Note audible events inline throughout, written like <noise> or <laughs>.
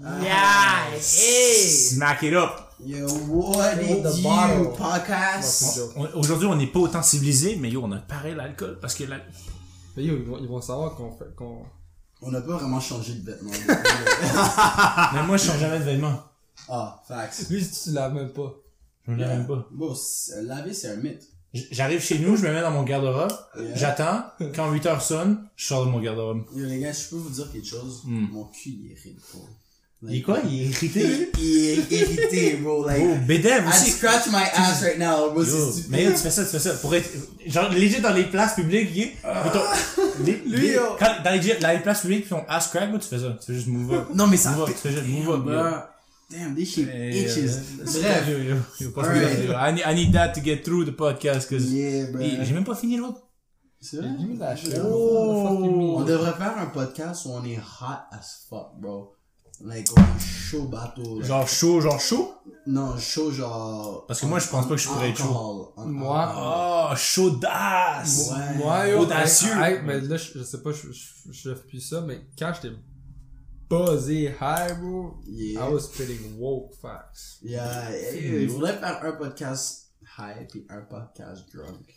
Yeah! Hey! Smack it up! Yo, what did the you bottle. podcast? Aujourd'hui, on n'est pas autant civilisé, mais yo, on a paré l'alcool parce que la... Mais yo, ils vont, ils vont savoir qu'on fait, qu'on... On n'a pas vraiment changé de vêtements. <laughs> Mais moi, je change jamais de vêtements. ah, facts. Lui, tu laves même pas. Je me lave même pas. Bon, c'est- laver, c'est un mythe. J'arrive chez nous, je me mets dans mon garde-robe, Yeah. j'attends, quand 8 heures sonne, je sors de mon garde-robe. Yo, les gars, je peux vous dire quelque chose? Hmm. Mon cul, il est irrité. Bro. Il est quoi? Il est irrité? Il est irrité, bro. Like, Oh, I aussi! scratch my ass right now, bro. Yo, mais yo, tu fais ça, tu fais ça. Pour être, genre, léger dans les places publiques, ok? Mettons, <laughs> les- Lui, les- yo. quand, dans les, dans les places publiques, ton ass crack, moi, tu fais ça. Tu fais juste move up. Non, mais ça Move up, tu fais juste move up, Bro. Damn, this shit itches. Bref. Yo, yo, yo. I need, I need that to get through the podcast, cause, Yeah, bro. J'ai même pas fini l'autre. C'est vrai? Oh. On devrait faire un podcast où on est hot as fuck, bro. Like, chaud bateau. là. Genre chaud, genre chaud? Non, chaud genre. Parce que moi, je pense pas que je pourrais être chaud. Moi, Oh, chaudasse! Ouais. Moi, yo, Audacieux. hey, hey, mais là, je, je sais pas, je, je, je fais plus ça, mais quand j'étais buzzé high, bro, Yeah. I was spitting woke facts. Yeah, yeah, il faudrait faire un podcast high puis un podcast drunk.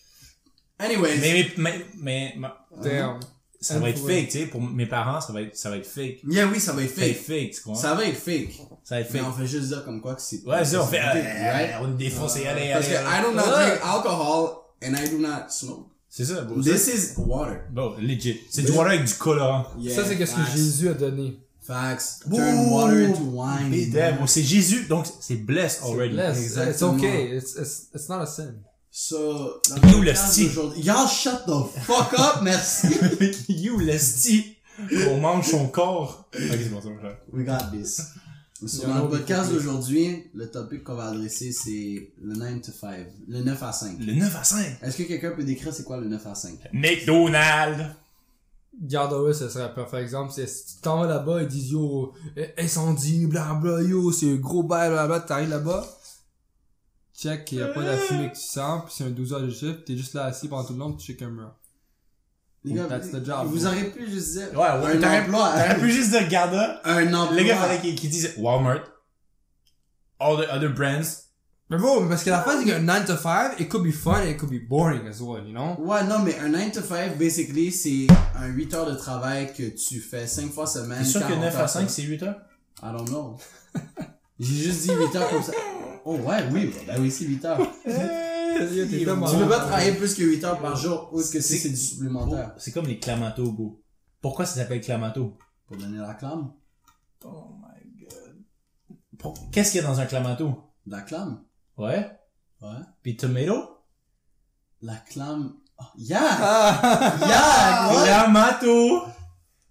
Anyways. Mais, mais, mais, mais, Damn. Ça va être fake, tu sais. Pour mes parents, ça va être, ça va être fake. Yeah, oui, ça va être Fake, fake. fake, tu comprends? Ça va être fake. Ça va être Mais fake. on fait juste dire comme quoi que c'est. Ouais, c'est, on fait, euh, fake, right? on est défoncé, allez, Parce allez, que allez. I do not drink alcohol and I do not smoke. C'est ça, bro. This is water. Bon, legit. C'est du water avec du colorant. Yeah, ça, c'est qu'est-ce que facts. Jésus a donné. Facts. Turn water into wine. Bon, c'est Jésus, donc c'est blessed already. It's Exactement. okay. It's, it's, it's not a sin. So, dans You, le le podcast style. d'aujourd'hui- Y'all shut the fuck up, merci. <laughs> you, l'esti, on mange son corps. Ok, c'est bon. We got this. Dans le podcast the- d'aujourd'hui, le topic qu'on va adresser, c'est le 9 to 5. Le 9 à 5. Le 9 à 5. Est-ce que quelqu'un peut décrire c'est quoi le 9 à 5? McDonald's. Garde ce serait un parfait exemple. C'est si tu t'en vas là-bas, ils disent yo, eh, incendie, blabla, yo, c'est un gros bail, blabla, t'arrives là-bas. Check, qu'il y a pas de la fumée que tu sens, pis c'est un 12 heures de chiffre, t'es juste là assis pendant tout le long, pis tu check un mur. Les gars, That's the job, vous auriez pu juste dire Ouais, ouais, un t'aurais emploi. t'aurais pu juste dire Garda. Un emploi. Le gars fallait qu'il qu'il dise Walmart. All the other brands. Mais bon, parce que la fin, c'est qu'un 9 to 5, it could be fun, it could be boring as well, you know? Ouais, non, mais un 9 to 5, basically, c'est un 8 heures de travail que tu fais 5 fois semaine. T'es sûr que 40 9 à heures 5 c'est 8 heures? I don't know. <laughs> J'ai juste dit 8 heures comme ça. Oh ouais, oui, bah oui, c'est 8 heures. <laughs> Yo, t'es Tu peux pas travailler plus que 8 heures par jour, ou est-ce que c'est c'est du supplémentaire? C'est comme les clamato. Pourquoi ça s'appelle clamato? Pour donner la clame? Oh my god. Pour- Qu'est-ce qu'il y a dans un clamato? La clame? Ouais. Ouais. Pis tomato? La clame... Oh, yeah! Ah! Yeah! Clamato!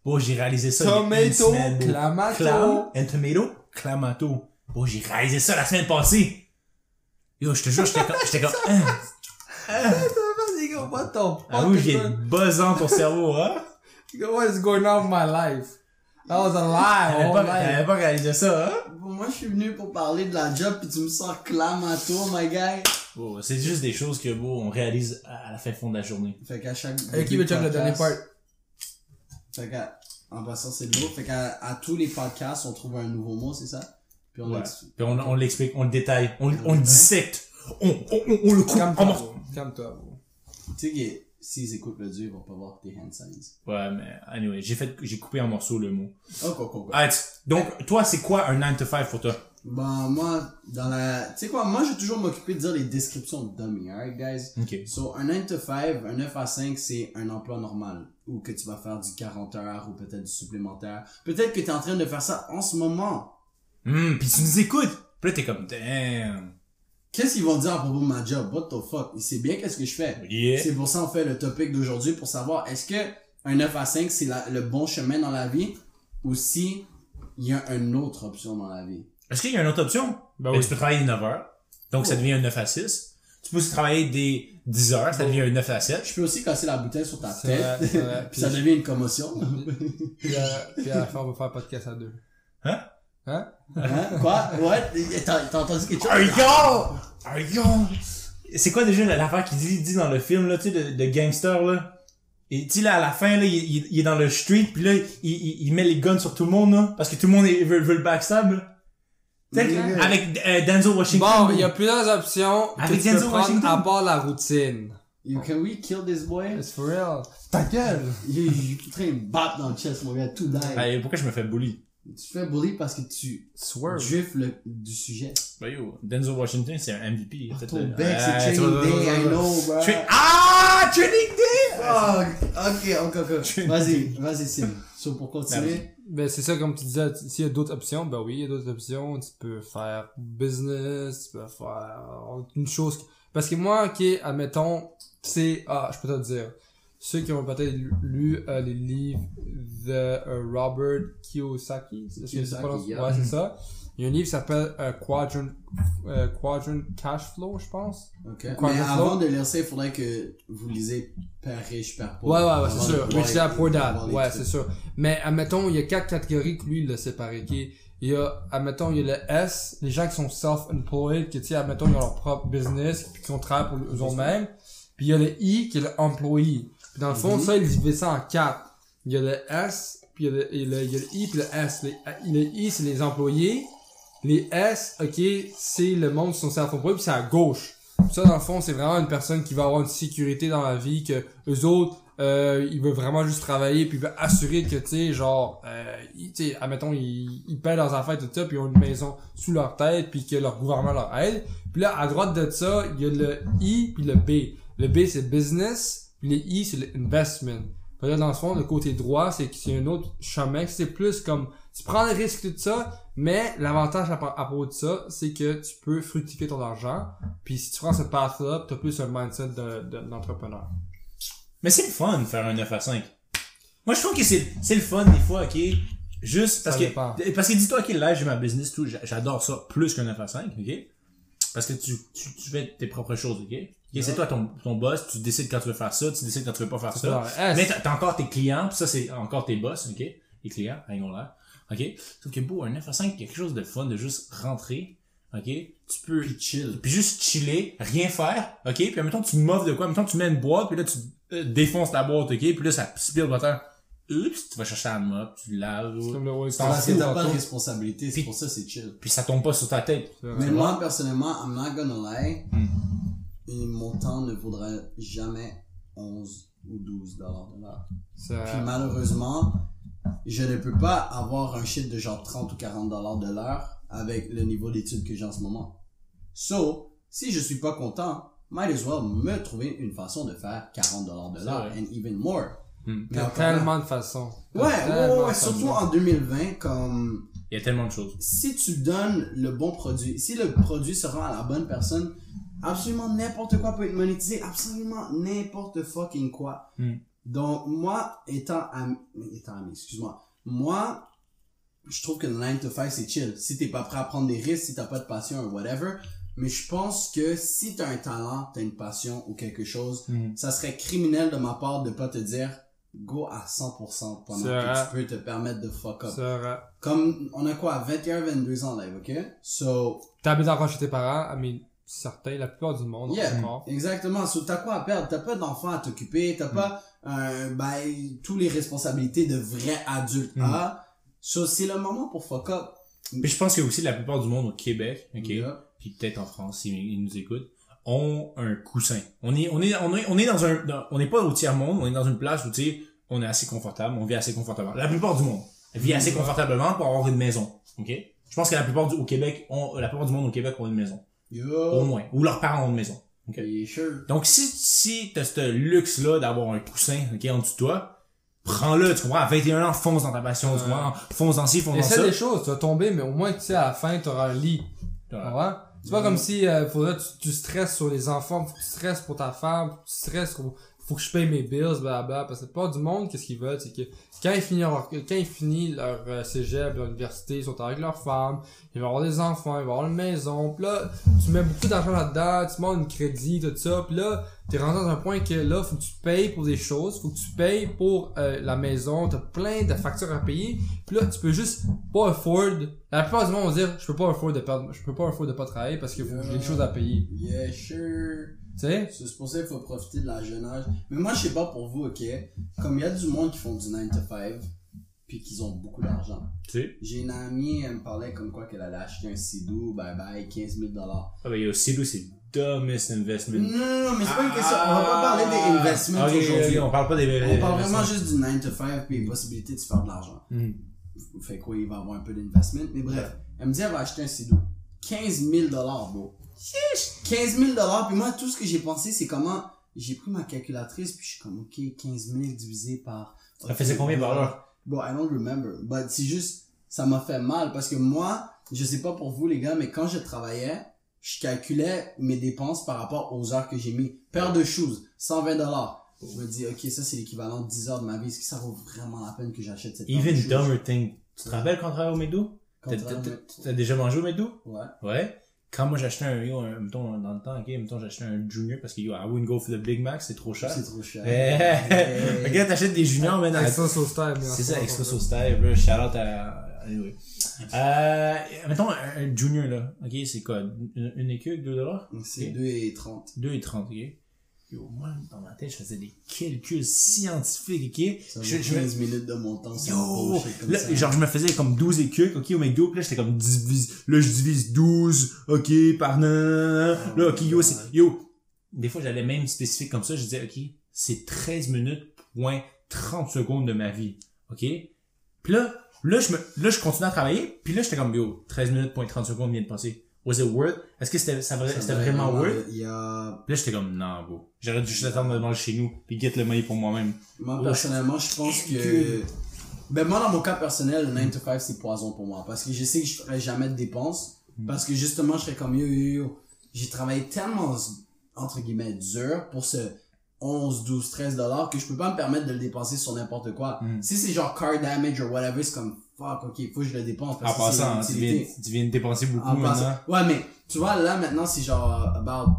Bon, j'ai réalisé ça. il y a une Tomato, semaine, bro. clamato. Clam and tomato? Clamato. Bon, j'ai réalisé ça la semaine passée. Yo, je te jure, j'étais comme, j'étais comme, hein. Fuck? Ah oui, is j'ai going- buzzant ton cerveau, hein? What is going on with my life? That was a lie, T'avais pas, réalisé ça, hein? Bon, moi, je suis venu pour parler de la job, pis tu me sors clame à toi, my guy. Bon, c'est juste des choses que, bon, on réalise à la fin fond de la journée. Fait qu'à chaque... Veut check le dernier part? Fait qu'à... En passant, c'est de l'eau. Fait qu'à à tous les podcasts, on trouve un nouveau mot, c'est ça? Puis on Ouais. l'explique. Puis on, on l'explique, on le détaille, on, on le dissecte, on, on, on, on le coupe en Calme-toi, morceaux. bro. Calme-toi, bro. Tu sais que s'ils écoutent le dieu, ils vont pas voir tes hand signs. Ouais, mais, anyway, j'ai fait, j'ai coupé en morceaux le mot. Oh, quoi, quoi. Alright. Donc, toi, c'est quoi un 9 to 5 pour toi? Bon, moi, dans la... Tu sais quoi, moi, je vais toujours m'occuper de dire les descriptions de dummy, alright, guys? Ok. So, un 9 to 5, un 9 à 5, c'est un emploi normal. Ou que tu vas faire du 40 heures, ou peut-être du supplémentaire. Peut-être que tu es en train de faire ça en ce moment. Hum, pis tu nous écoutes. Puis là, t'es comme, damn. Qu'est-ce qu'ils vont dire à propos de ma job? What the fuck? C'est bien qu'est-ce que je fais. Yeah. C'est pour ça qu'on fait le topic d'aujourd'hui pour savoir est-ce que un 9 à 5 c'est la- le bon chemin dans la vie ou si il y a une autre option dans la vie? Est-ce qu'il y a une autre option? Ben Ben, oui. Tu peux travailler 9 heures. Donc, ça devient un 9 à 6. Tu peux aussi travailler des 10 heures. Ça devient un 9 à 7. Je peux aussi casser la bouteille sur ta tête. vrai, <laughs> puis ça devient une commotion. Puis, puis à la fin, on va faire podcast à deux. Hein? Hein? hein? Quoi? What? T'as t'as entendu quelque chose? Regarde! Regarde! C'est quoi déjà la- l'affaire qu'il dit, dit dans le film, là, tu sais, de, de gangster, là? Et tu sais, là, à la fin, là, il, il- il est dans le street, puis là, il, il, il met les guns sur tout le monde, là, parce que tout le monde veut, veut le backstab, là. Mais- avec euh, Denzel Washington. Bon, il y a plusieurs options que Avec tu Denzel Washington? à part la routine. You, can we kill this boy? It's for real. Ta gueule! Il il est en train de battre dans le chest, mon gars, tout. Hey, pourquoi je me fais bully? Tu fais bully parce que tu Swerve. drifts le, du sujet. Bah yo, Denzel Washington, c'est un MVP. peut-être, Ton euh, bec, c'est vois, training day, I know, bro. Ah, training day! Oh, ok, ok, ok. Vas-y, vas-y, Sim. So, pour continuer. Ben, c'est ça, comme tu disais, s'il y a d'autres options, ben oui, il y a d'autres options. Tu peux faire business, tu peux faire une chose. Parce que moi, ok, admettons, c'est, ah, je peux te dire, ceux qui ont peut-être lu, euh, les livres de euh, Robert Kiyosaki, c'est yeah. ouais, c'est ça. Il y a un livre qui s'appelle euh, Quadrant, euh, Quadrant Cash Flow, je pense. Ok. Quoi, Mais avant flow? de lire ça, il faudrait que vous lisez Père riche, Père Ouais, pauvre. ouais, ouais, avant c'est sûr. Rich Dad, Poor Dad. Ouais, c'est sûr. Mais, admettons, il y a quatre catégories que lui, il a séparé, ok? Il y a, admettons, il y a le S, les gens qui sont self-employed, qui, tu sais, admettons, ils ont leur propre business, puis qui sont travaillent pour eux-mêmes. Puis il y a le I, qui est le employee. Puis dans le fond, Mhm. ça, il divise ça en quatre. Il y a le S, puis il y a le, il y a le, il y a le I, puis le S. Les- le I, c'est les employés. Les S, ok, c'est le monde qui sont self-employed, puis c'est à gauche. Ça, dans le fond, c'est vraiment une personne qui va avoir une sécurité dans la vie, que eux autres, euh, ils veulent vraiment juste travailler, puis ils veulent assurer que, tu sais, genre, euh, tu sais, admettons, ils, ils paient leurs affaires, tout ça, puis ils ont une maison sous leur tête, puis que leur gouvernement leur aide. Puis là, à droite de ça, il y a le I, puis le B. Le B, c'est business, puis le I, c'est l'investment. Là, dans le fond, le côté droit, c'est que c'est un autre chemin, c'est plus comme, tu prends le risque tout ça, mais l'avantage à, à propos de ça, c'est que tu peux fructifier ton argent, puis si tu prends cette path-là, t'as plus un mindset de- de- d'entrepreneur. Mais c'est le fun de faire un 9 à 5. Moi, je trouve que c'est, le fun des fois, ok? Juste parce Ça que, dépend. parce que dis-toi, ok, là, j'ai ma business, tout, j'a- j'adore ça plus qu'un 9 à 5, ok? Parce que tu, tu, tu fais tes propres choses, ok? Ok, c'est toi ton, ton boss, tu décides quand tu veux faire ça, tu décides quand tu veux pas faire ça. le S. Mais t'as, encore tes clients, pis ça c'est encore tes boss, ok? Les clients, rien qu'on l'air. Ok? Sauf que beau, un 9 à 5, il y a quelque chose de fun de juste rentrer, ok? Tu peux Puis chill. puis juste chiller, rien faire, ok? Puis mettons tu m'offres de quoi, mettons tu mets une boîte, puis là tu euh, défonces ta boîte, ok? Puis là ça spire par terre. Oups, tu vas chercher la mop, tu laves, C'est comme le. Parce que t'as pas de responsabilité, c'est Puis- pour ça c'est chill. puis ça tombe pas sur ta tête. Mais moi, personnellement, I'm not gonna lie, Hmm. Et mon temps ne vaudra jamais 11 ou 12 dollars de l'heure. Puis malheureusement, je ne peux pas avoir un shit de genre 30 ou 40 dollars de l'heure avec le niveau d'études que j'ai en ce moment. So, si je suis pas content, might as well me trouver une façon de faire 40 dollars de l'heure and even more. Hmm. T'as encore là- tellement de façons. Ouais, ouais, ouais, surtout en 2020, comme Il y a tellement de choses. si tu donnes le bon produit, si le produit se rend à la bonne personne, absolument n'importe quoi peut être monétisé, absolument n'importe fucking quoi. Hmm. Donc, moi, étant ami, étant ami, excuse-moi, moi, je trouve que le 9 to 5 c'est chill. Si t'es pas prêt à prendre des risques, si t'as pas de passion ou whatever, mais je pense que si t'as un talent, t'as une passion ou quelque chose, Hmm. ça serait criminel de ma part de pas te dire go à 100% pendant que tu peux te permettre de fuck up. Comme, on a quoi, 21, 22 ans live, ok? So, T'habites encore chez tes parents, mais certains, la plupart du monde, yeah, encore. exactement. So, t'as quoi à perdre? T'as pas d'enfants à t'occuper, t'as pas, euh, ben, tous les responsabilités de vrais adultes Mm. à. So, c'est le moment pour fuck up. Mais je pense que aussi la plupart du monde au Québec, ok? Yeah. Puis peut-être en France, s'ils ils nous écoutent, ont un coussin. On est, on est, on est, on est dans un, dans- on n'est pas au tiers monde, on est dans une place où, tu sais, on est assez confortable, on vit assez confortablement. La plupart du monde vit assez Mm. confortablement pour avoir une maison, ok? Je pense que la plupart du, au Québec, ont, la plupart du monde au Québec ont une maison. Au moins. Ou leurs parents ont une maison. Ok. Yeah, sure. Donc, si, si t'as ce luxe-là d'avoir un coussin, ok, en dessous de toi, prends-le, tu comprends? À 21 ans, fonce dans ta passion, tu comprends? Fonce dans ci, fonce dans ça. des choses, tu vas tomber, mais au moins, tu sais, à la fin, t'auras un lit. Tu comprends? C'est pas comme si, euh, faudrait que tu, tu stresses sur les enfants, faut que tu stresses pour ta femme, faut que tu stresses sur, faut que je paye mes bills, blablabla. Parce que pas du monde, qu'est-ce qu'ils veulent, c'est que quand ils finissent leur, quand ils finissent leur euh, cégep, leur université, ils sont avec leur femme, ils vont avoir des enfants, ils vont avoir une maison, pis là, tu mets beaucoup d'argent là-dedans, tu demandes un crédit, tout ça, pis là, t'es rendu dans un point que là, faut que tu payes pour des choses, faut que tu payes pour euh, la maison, t'as plein de factures à payer, pis là, tu peux juste pas afford. La plupart du monde vont dire, je peux pas afford de perdre, je peux pas afford de pas travailler parce que j'ai des choses à payer. Yeah, sure. Sais? C'est pour ça qu'il faut profiter de la jeune âge. Mais moi, je sais pas pour vous, ok? Comme il y a du monde qui font du 9 to 5, puis qu'ils ont beaucoup d'argent. J'ai une amie, elle me parlait comme quoi qu'elle allait acheter un Sidou, bye bye, 15 000 dollars. Ah, ben, il y a aussi, là, c'est dumbest investment. Non, non, non, mais c'est pas une question. On va pas parler des investments Ah, ok, aujourd'hui. ok, on parle pas des On parle vraiment juste du 9 to 5 puis les possibilités de se faire de l'argent. Hmm. Fait quoi, il va avoir un peu d'investment. Mais bref, elle me dit elle va acheter un Sidou. 15 000 dollars, bro. 15 000 dollars, puis moi, tout ce que j'ai pensé, c'est comment j'ai pris ma calculatrice, puis je suis comme, ok, 15 000 divisé par. Ça faisait combien par heure? Bon, I don't remember. But c'est juste, ça m'a fait mal parce que moi, je sais pas pour vous les gars, mais quand je travaillais, je calculais mes dépenses par rapport aux heures que j'ai mis. Paire de shoes, 120 dollars. Je me dis, ok, ça c'est l'équivalent de 10 heures de ma vie. Est-ce que ça vaut vraiment la peine que j'achète cette paire de Even shoes? dumber thing. Tu te rappelles quand on travaillait au McDo? T'as déjà mangé au McDo? Ouais. Ouais. Quand moi j'achetais un, yo, un, mettons, dans le temps, ok, mettons, j'achetais un junior parce que, yo, I wouldn't go for the Big Mac, c'est trop cher. C'est trop cher. Eh, Regarde, t'achètes des juniors, man. Extra sauce time. C'est ça, extra sauce style, shout out à, anyway. Euh, mettons, un, un junior, là, ok, c'est quoi, une, une écu avec 2 dollars? C'est Ok. 2 et 30. 2 et 30, ok? Yo, moi, dans ma tête, je faisais des calculs scientifiques, ok? Ça Je, vaut je me- 15 minutes de mon temps. Yo! comme Là, ça. genre, je me faisais comme 12 écuques, ok, au McDo, puis là, j'étais comme divise, là, je divise 12, ok, par nanana. là, ok, yo, c'est, yo. Des fois, j'allais même spécifique comme ça, je disais, ok, c'est 13 minutes, point 30 secondes de ma vie, ok? Puis là, là, je me, là, je continuais à travailler, puis là, j'étais comme, yo, 13 minutes, point 30 secondes vient de passer. Was it worth? Est-ce que c'était, ça, Ça c'était vraiment worth? Il y a, Puis là, j'étais comme, non, bro. J'aurais dû juste attendre de manger chez nous, puis get le money pour moi-même. moi, Oh, personnellement, je pense que, ben, moi, dans mon cas personnel, le 9 to 5, c'est poison pour moi. Parce que je sais que je ferai jamais de dépenses. Mm. Parce que justement, je serais comme, yo, yo, yo. J'ai travaillé tellement, entre guillemets, dur pour ce 11, 12, 13 dollars que je peux pas me permettre de le dépenser sur n'importe quoi. Mm. Si c'est genre car damage or whatever, c'est comme, fuck, ok, faut que je le dépense En parce que c'est passant, tu viens, tu viens de dépenser beaucoup En passant. maintenant. Ouais, mais tu vois, là, maintenant, c'est genre about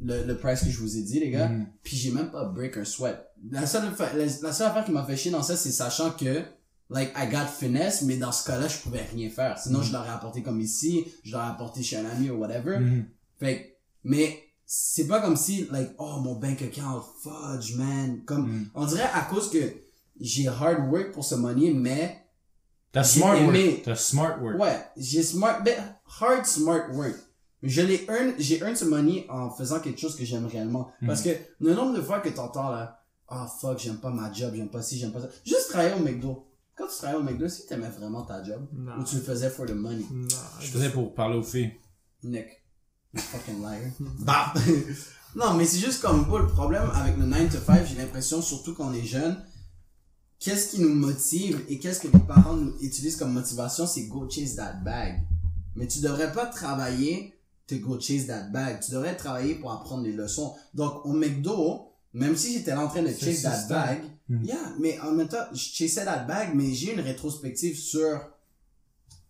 le, le price que je vous ai dit, les gars. Mm. Puis j'ai même pas break un sweat. La seule, la, la seule affaire qui m'a fait chier dans ça, c'est sachant que, like, I got finesse, mais dans ce cas-là, je pouvais rien faire. Sinon, Mm. je l'aurais apporté comme ici, je l'aurais apporté chez un ami ou whatever. Mhm. Fait mais c'est pas comme si, like, oh, mon bank account, fudge, man. Comme, Mm. on dirait à cause que j'ai hard work pour ce money, mais T'as J'ai smart aimé. work. T'as smart work. Ouais, j'ai smart, ben, hard smart work. Je l'ai earn, j'ai earn ce money en faisant quelque chose que j'aime réellement. Mhm. Parce que le nombre de fois que t'entends là, ah fuck, j'aime pas ma job, j'aime pas ci, j'aime pas ça. Juste travailler au McDo. Quand tu travailles au McDo, si t'aimais vraiment ta job, Non. ou tu le faisais for the money, Non. Je faisais pour parler aux filles. Nick. You Fucking liar. <laughs> bah! <laughs> non, mais c'est juste comme, pas le problème avec le 9 to 5, j'ai l'impression, surtout quand on est jeune, qu'est-ce qui nous motive et qu'est-ce que les parents nous utilisent comme motivation, c'est go chase that bag. Mais tu devrais pas travailler to go chase that bag. Tu devrais travailler pour apprendre les leçons. Donc, au McDo, même si j'étais là en train de chase that système. bag, Mm. yeah, mais en même temps, je chasais that bag, mais j'ai une rétrospective sur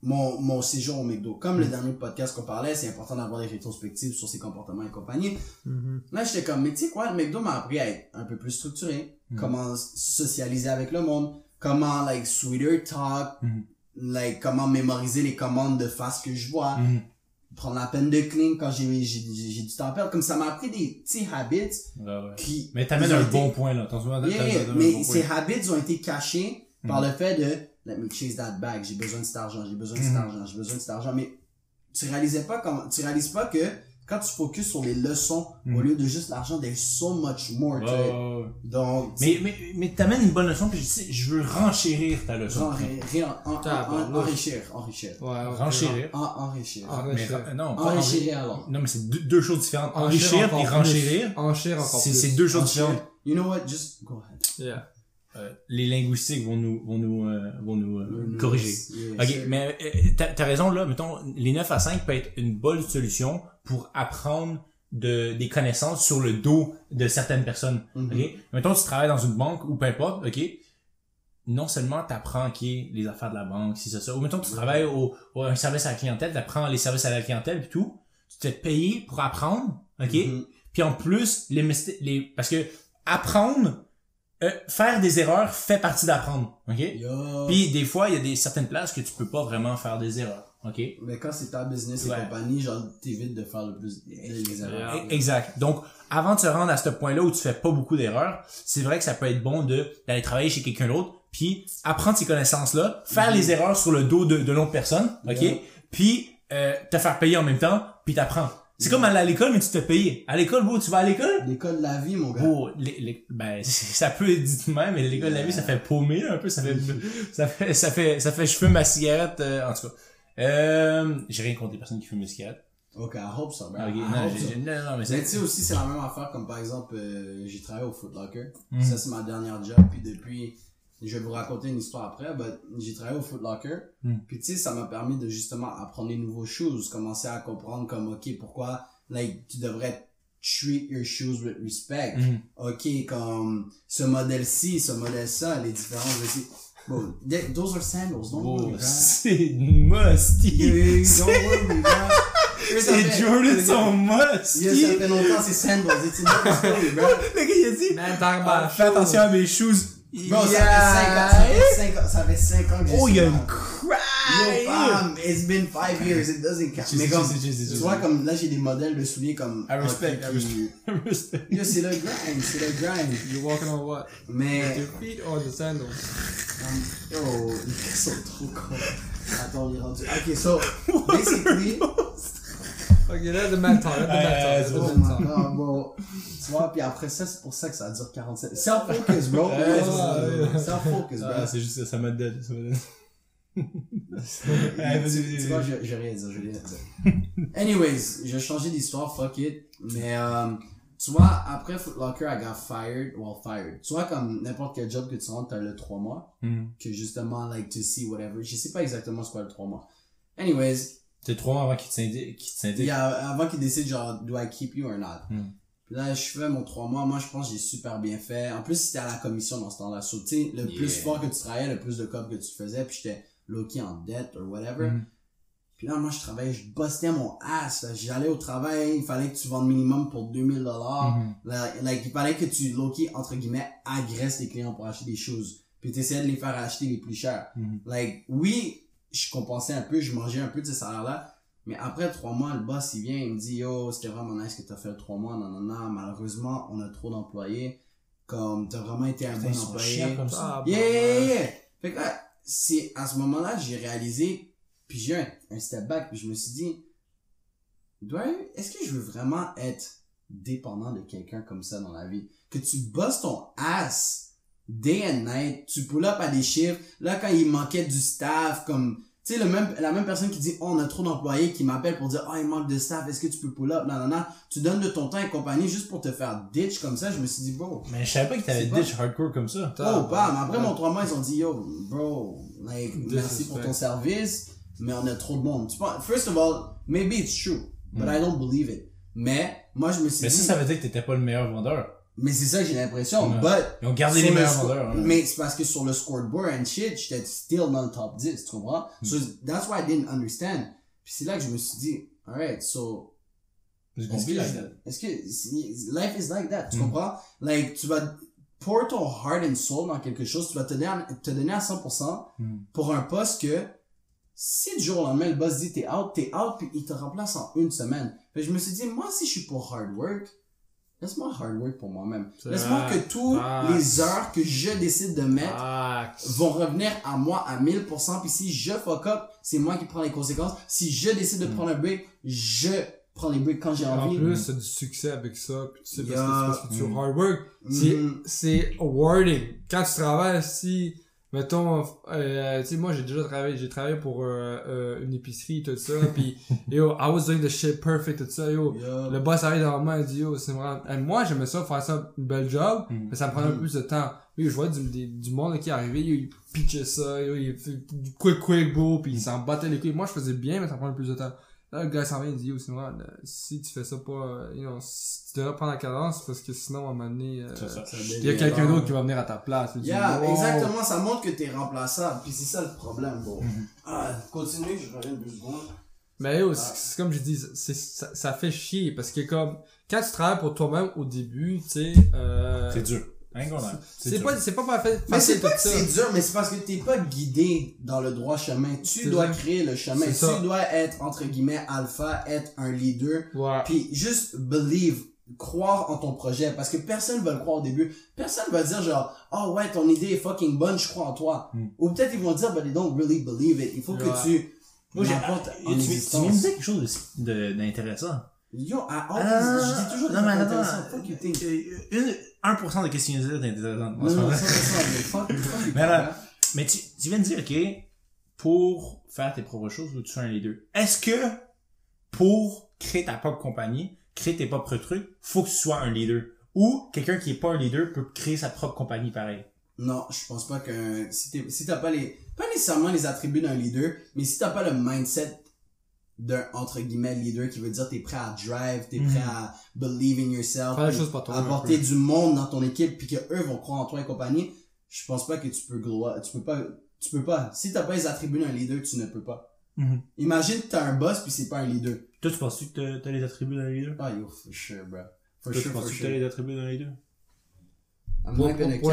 mon, mon séjour au McDo. Comme le dernier podcast qu'on parlait, c'est important d'avoir des rétrospectives sur ses comportements et compagnie. Mhm. Là, j'étais comme, mais tu sais quoi, le McDo m'a appris à être un peu plus structuré, Mhm. comment socialiser avec le monde, comment, like, sweeter talk, Mhm. like, comment mémoriser les commandes de face que je vois, Mhm. prendre la peine de clean quand j'ai, j'ai, j'ai j'ai du temps à perdre. Comme ça m'a appris des petits habits Ouais, ouais. qui... Mais t'amènes un été- bon point, là. Yeah, yeah, un mais bon ces point. habits ont été cachés par le fait de let me chase that bag, j'ai besoin de cet argent, j'ai besoin de cet argent, j'ai besoin de cet argent, mais tu réalisais pas comment, tu réalises pas que quand tu focuses sur les leçons au lieu de juste l'argent, there's so much more ouais. Donc, Mais, mais, mais t'amènes une bonne leçon, puis je, sais, je veux renchérir ta leçon. En- en- en- enrichir, enrichir. Ouais. Renchérir. Enrichir. Ah, Mais, Enrichir. non, Enrichir alors. Non, mais c'est deux, deux choses différentes. Enrichir Enrichir et renchérir, Enchir encore c'est plus. c'est deux choses Enrichir. différentes. You know what? Just go ahead. Yeah. Euh, les linguistiques vont nous, vont nous, euh, vont nous euh, Mm, corriger. yes, Ok, mais euh, t'as t'as raison là, mettons, les 9 à 5 peut être une bonne solution pour apprendre de, des connaissances sur le dos de certaines personnes. Ok, mettons tu travailles dans une banque ou peu importe, ok, non seulement t'apprends qui les affaires de la banque, si c'est ça, ou mettons tu travailles au, au un service à la clientèle, t'apprends les services à la clientèle puis tout, tu te fais payer pour apprendre, ok, Mhm. puis en plus les, les parce que apprendre euh, faire des erreurs fait partie d'apprendre, ok? Yo. Puis des fois, il y a des certaines places que tu peux pas vraiment faire des erreurs, ok? Mais quand c'est ta business et Ouais. compagnie, genre, t'évites de faire le plus, les erreurs. E- Exact. Donc, avant de se rendre à ce point-là où tu fais pas beaucoup d'erreurs, c'est vrai que ça peut être bon de d'aller travailler chez quelqu'un d'autre, puis apprendre ces connaissances-là, faire les erreurs sur le dos de, de l'autre personne, ok? Yeah. Puis euh, te faire payer en même temps, puis t'apprends. C'est comme aller à l'école, mais tu te payes. À l'école, bro, tu vas à l'école? L'école de la vie, mon gars. Bro, les- les- ben, <laughs> ça peut être dit de même, mais l'école de la vie, ça fait paumer, là, un peu, <laughs> ça fait, ça fait, ça fait, ça fait, je fume ma cigarette, euh, en tout cas. Euh, j'ai rien contre les personnes qui fument cigarette. Ok, I hope so, bro. Ok, I non, hope so. non, non, mais Mais c'est, tu sais aussi, c'est la même affaire comme par exemple, euh, j'ai travaillé au Foot Locker. Mm. Ça, c'est ma dernière job. Puis depuis, je vais vous raconter une histoire après, but j'ai travaillé au Foot Locker. Mm. Puis tu sais, ça m'a permis de justement apprendre les nouveaux shoes, commencer à comprendre comme, ok, pourquoi, like, tu devrais treat your shoes with respect. Mhm. Ok, comme ce modèle-ci, ce modèle-ça, les différences th- those are sandals, don't worry, Oh, bro. <laughs> c'est musty. Yeah, Don't worry, bro. <laughs> C'est Jordan sont Yeah, musty. ça fait longtemps, c'est sandals. It's a different story, bro. Le gars, il a dit, Man, ah, fais attention à mes shoes. Bro, ça fait 5 ans, ça fait 5 ans, ça fait 5 ans que j'ai Oh, il y a une Yo, cry. bam, it's been 5 years, it doesn't count. Mais comme, tu vois, comme là, j'ai des modèles de souliers comme... I respect, <laughs> I respect. Yo, c'est le grind, c'est le grind. You walking on what? Mais, Your feet or the sandals? um, yo, gars sont trop cons. Attends, on est rendu. Ok, so, <laughs> basically, Ok, man talk, let the man Euh, talk, let oh the my god, bro. Tu vois, puis après ça, c'est pour ça que ça dure 47. Self-focus, bro. Self-focus, bro. Ah, c'est juste ça, ça m'a dead, ça m'a dead. <laughs> Vas-y, tu, vois, vais rien dire, je vais rien dire. <laughs> Anyways, je vais changer d'histoire, fuck it. Mais, euh, tu vois, après Foot Locker, I got fired, well, fired. Tu vois, comme n'importe quel job que tu rentres, t'as le 3 mois, Hmm. que justement, like, to see whatever. Je sais pas exactement ce qu'est le 3 mois. Anyways, C'est trois mois avant qu'il te syndique, qu'il te syndique. il y a, avant qu'ils décident, genre, do I keep you or not? Puis là, je fais mon 3 mois. Moi, je pense que j'ai super bien fait. En plus, c'était à la commission dans ce temps-là. So, tu sais, le Yeah. plus fort que tu travaillais, le plus de cop que tu faisais, puis j'étais low-key en dette or whatever. Mhm. Puis là, moi, je travaillais, je bossais mon ass. J'allais au travail, il fallait que tu vendes minimum pour 2000 dollars. Mhm. Like, il fallait que tu, low-key, entre guillemets, agresses les clients pour acheter des choses. Puis t'essayais de les faire acheter les plus chers. Mhm. Like, oui, je compensais un peu, je mangeais un peu de ce salaire-là. Mais après trois mois, le boss, il vient, il me dit, yo, c'était vraiment nice que t'as fait trois mois, non, non, non. Malheureusement, on a trop d'employés. Comme, t'as vraiment été un bon employé. comme ça. Ah, Yeah, yeah, yeah. Fait que là, c'est à ce moment-là, j'ai réalisé, puis j'ai un, step back, puis je me suis dit, est-ce que je veux vraiment être dépendant de quelqu'un comme ça dans la vie? Que tu bosses ton ass day and night, tu pull up à des chiffres, là quand il manquait du staff, comme, tu sais, le même, la même personne qui dit, oh, on a trop d'employés, qui m'appelle pour dire, oh, il manque de staff, est-ce que tu peux pull up? Non, non, non. Tu donnes de ton temps et compagnie juste pour te faire ditch comme ça, je me suis dit, bro, Mais je savais pas que t'avais pas- ditch hardcore comme ça. Oh, bam. Après Ouais. mon 3 mois, ils ont dit, yo, bro, like, merci pour ton service, mais on a trop de monde. Tu penses- First of all, maybe it's true, but I don't believe it. Mais, moi, je me suis Mais dit, ça, ça veut dire que t'étais pas le meilleur vendeur. Mais c'est ça que j'ai l'impression, Ouais. but, Ils ont gardé les le meilleurs vendeurs. hein. Mais c'est parce que sur le scoreboard and shit, j'étais still dans le top 10, tu comprends? Hmm. So, that's why I didn't understand. Puis c'est là que je me suis dit, alright, so, est-ce que, like que, si- life is like that, tu Mm. comprends? Like, tu vas pour ton heart and soul dans quelque chose, tu vas te donner à, te donner à 100% Mm. pour un poste que, si du jour au lendemain, le boss dit t'es out, t'es out, puis il te remplace en une semaine. Fait que je me suis dit, moi, si je suis pour hard work, laisse-moi hard work pour moi-même. C'est Laisse-moi que toutes Ah. les heures que je décide de mettre Ah, vont revenir à moi à 1000%. Puis si je fuck up, c'est moi qui prends les conséquences. Si je décide de prendre un break, je prends les breaks quand j'ai en envie. plus, t'as du succès avec ça, puis tu sais, parce que, Yeah. parce que tu Mm. hard work. C'est, Mhm. c'est awarding. Quand tu travailles, si, mettons, euh, tu sais, moi, j'ai déjà travaillé, j'ai travaillé pour euh, euh, une épicerie, tout ça, <laughs> puis yo, I was doing the shit perfect, tout ça, yo. Yeah. Le boss arrive devant moi et dit, yo, c'est vraiment, et moi, j'aimais ça, faire ça, une belle job, Mm. mais ça me prenait un Mm. peu plus de temps. Yo, je vois du, des- du monde qui est arrivé, yo, il pitchait ça, yo, il fait du quick quick beau, puis il s'en battait les couilles. Moi, je faisais bien, mais ça prenait plus de temps. Là, le gars s'en vient, il dit, là, si tu fais ça pas, you know, si tu devrais prendre la cadence, parce que sinon, à un moment donné, euh, il y a quelqu'un d'autre qui va venir à ta place. Dis, Yeah, wow. exactement, ça montre que t'es remplaçable. Puis c'est ça le problème, bro. Mhm. Ah, continue, je reviens deux secondes. Mais yo, Ah. c'est c'est comme je dis, ça fait chier, parce que comme, quand tu travailles pour toi-même au début, tu sais, euh, C'est dur. C'est pas, c'est pas parfait. Mais c'est facile pas que ça. c'est dur, mais c'est parce que t'es pas guidé dans le droit chemin. Tu dois ça. créer le chemin. Ça. Tu dois être, entre guillemets, alpha, être un leader. Ouais. Puis juste believe, croire en ton projet. Parce que personne va le croire au début. Personne va dire genre, oh ouais, ton idée est fucking bonne, je crois en toi. Mm. Ou peut-être ils vont dire, but they don't really believe it. Il faut Ouais. que tu Moi, j'ai, tu, tu existence. dire quelque chose d'intéressant? Yo, always, Ah, je dis toujours des non, mais attends. Fuck you think. une, 1% de questions que tu mais là. <laughs> Mais tu, tu viens de dire, OK, pour faire tes propres choses, ou tu sois un leader. Est-ce que pour créer ta propre compagnie, créer tes propres trucs, faut que tu sois un leader? Ou quelqu'un qui est pas un leader peut créer sa propre compagnie pareil? Non, je pense pas que si t'as pas les pas nécessairement les attributs d'un leader, mais si t'as pas le mindset d'un entre guillemets leader qui veut dire t'es prêt à drive, t'es prêt à believe in yourself, un apporter du monde dans ton équipe puis que eux vont croire en toi et compagnie, je pense pas que tu peux grow up, tu peux pas tu peux pas. Si t'as pas les attributs d'un leader, tu ne peux pas. Mhm. Imagine que t'as un boss puis c'est pas un leader. Toi, tu penses-tu que t'as- les attributs d'un leader? Ah yo, for sure, bro. For Toi, tu sure, for penses-tu que t'as les attributs d'un leader? Pour, pour,